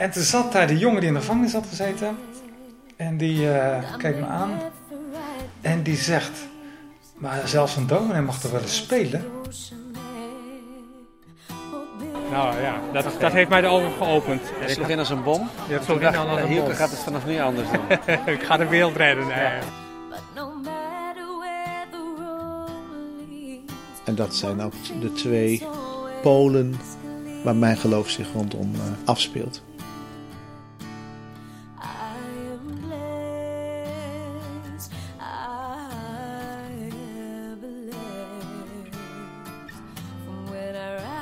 En toen zat daar de jongen die in de gevangenis had gezeten. En die eh, keek me aan. En die zegt... Maar zelfs een dominee mag toch wel eens spelen? Nou ja, dat, dat heeft mij de ogen geopend. Het sloeg in als een bom. Je hebt Toen zo dacht in ik, als eh, een Hielke bom. gaat het vanaf nu anders doen. Ik ga de wereld redden. Nee. En dat zijn ook de twee polen waar mijn geloof zich rondom eh, afspeelt.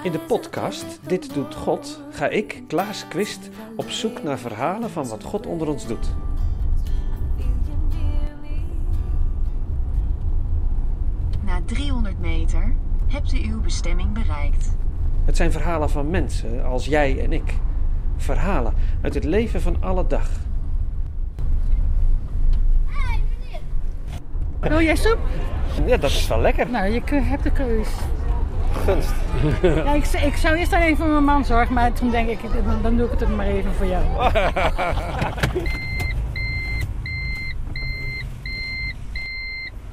In de podcast Dit doet God ga ik, Klaas Quist, op zoek naar verhalen van wat God onder ons doet. Na 300 meter hebt u uw bestemming bereikt. Het zijn verhalen van mensen als jij en ik. Verhalen uit het leven van alle dag. Wil jij soep? Ja, dat is wel lekker. Nou, je hebt de keus. Gunst. Ja, ik, ik zou eerst alleen voor mijn man zorgen, maar toen denk ik, dan- dan doe ik het maar even voor jou.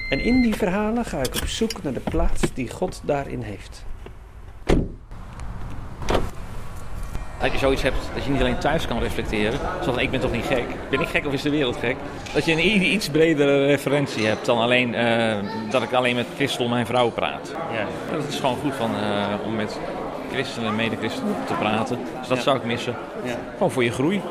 En in die verhalen ga ik op zoek naar de plaats die God daarin heeft. Dat je zoiets hebt dat je niet alleen thuis kan reflecteren. Zo van, ik ben toch niet gek? Ben ik gek of is de wereld gek? Dat je een iets bredere referentie hebt dan alleen eh, dat ik alleen met Christel, mijn vrouw, praat. Ja. Dat is gewoon goed van, eh, om met christenen en mede-christenen te praten. Dus dat Ja. zou ik missen. Ja. Gewoon voor je groei.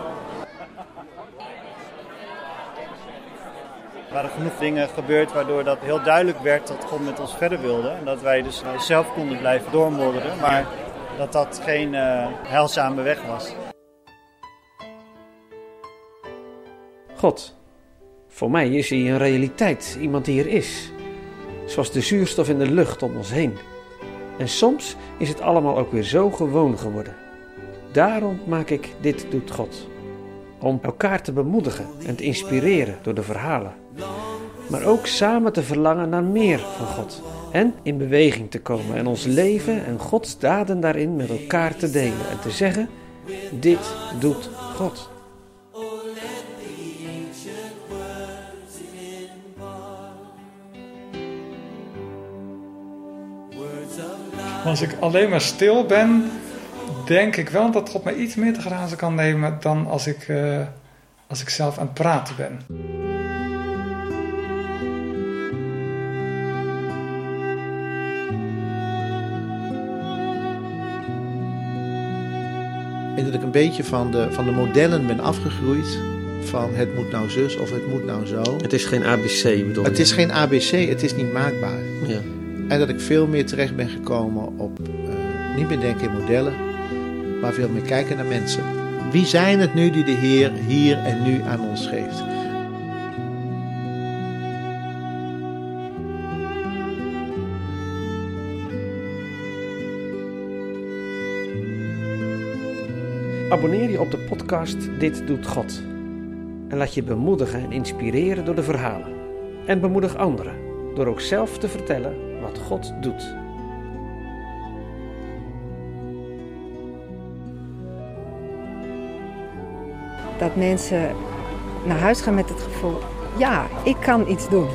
Er waren genoeg dingen gebeurd waardoor dat heel duidelijk werd dat God met ons verder wilde. En dat wij dus eh, zelf konden blijven doormodderen, maar dat dat geen eh, heilzame weg was. God. Voor mij is hij een realiteit, iemand die er is. Zoals de zuurstof in de lucht om ons heen. En soms is het allemaal ook weer zo gewoon geworden. Daarom maak ik Dit Doet God. Om elkaar te bemoedigen en te inspireren door de verhalen. Maar ook samen te verlangen naar meer van God. En in beweging te komen en ons leven en Gods daden daarin met elkaar te delen. En te zeggen, dit doet God. Als ik alleen maar stil ben, denk ik wel dat God mij iets meer te grazen kan nemen dan als ik, eh, als ik zelf aan het praten ben. Denk dat ik een beetje van de, van de modellen ben afgegroeid. Van het moet nou zus of het moet nou zo. Het is geen ABC bedoel Het is geen ABC, het is niet maakbaar. Ja. En dat ik veel meer terecht ben gekomen op eh, niet meer denken in modellen, maar veel meer kijken naar mensen. Wie zijn het nu die de Heer hier en nu aan ons geeft? Abonneer je op de podcast Dit Doet God. En laat je bemoedigen en inspireren door de verhalen. En bemoedig anderen door ook zelf te vertellen wat God doet. Dat mensen naar huis gaan met het gevoel, ja, ik kan iets doen.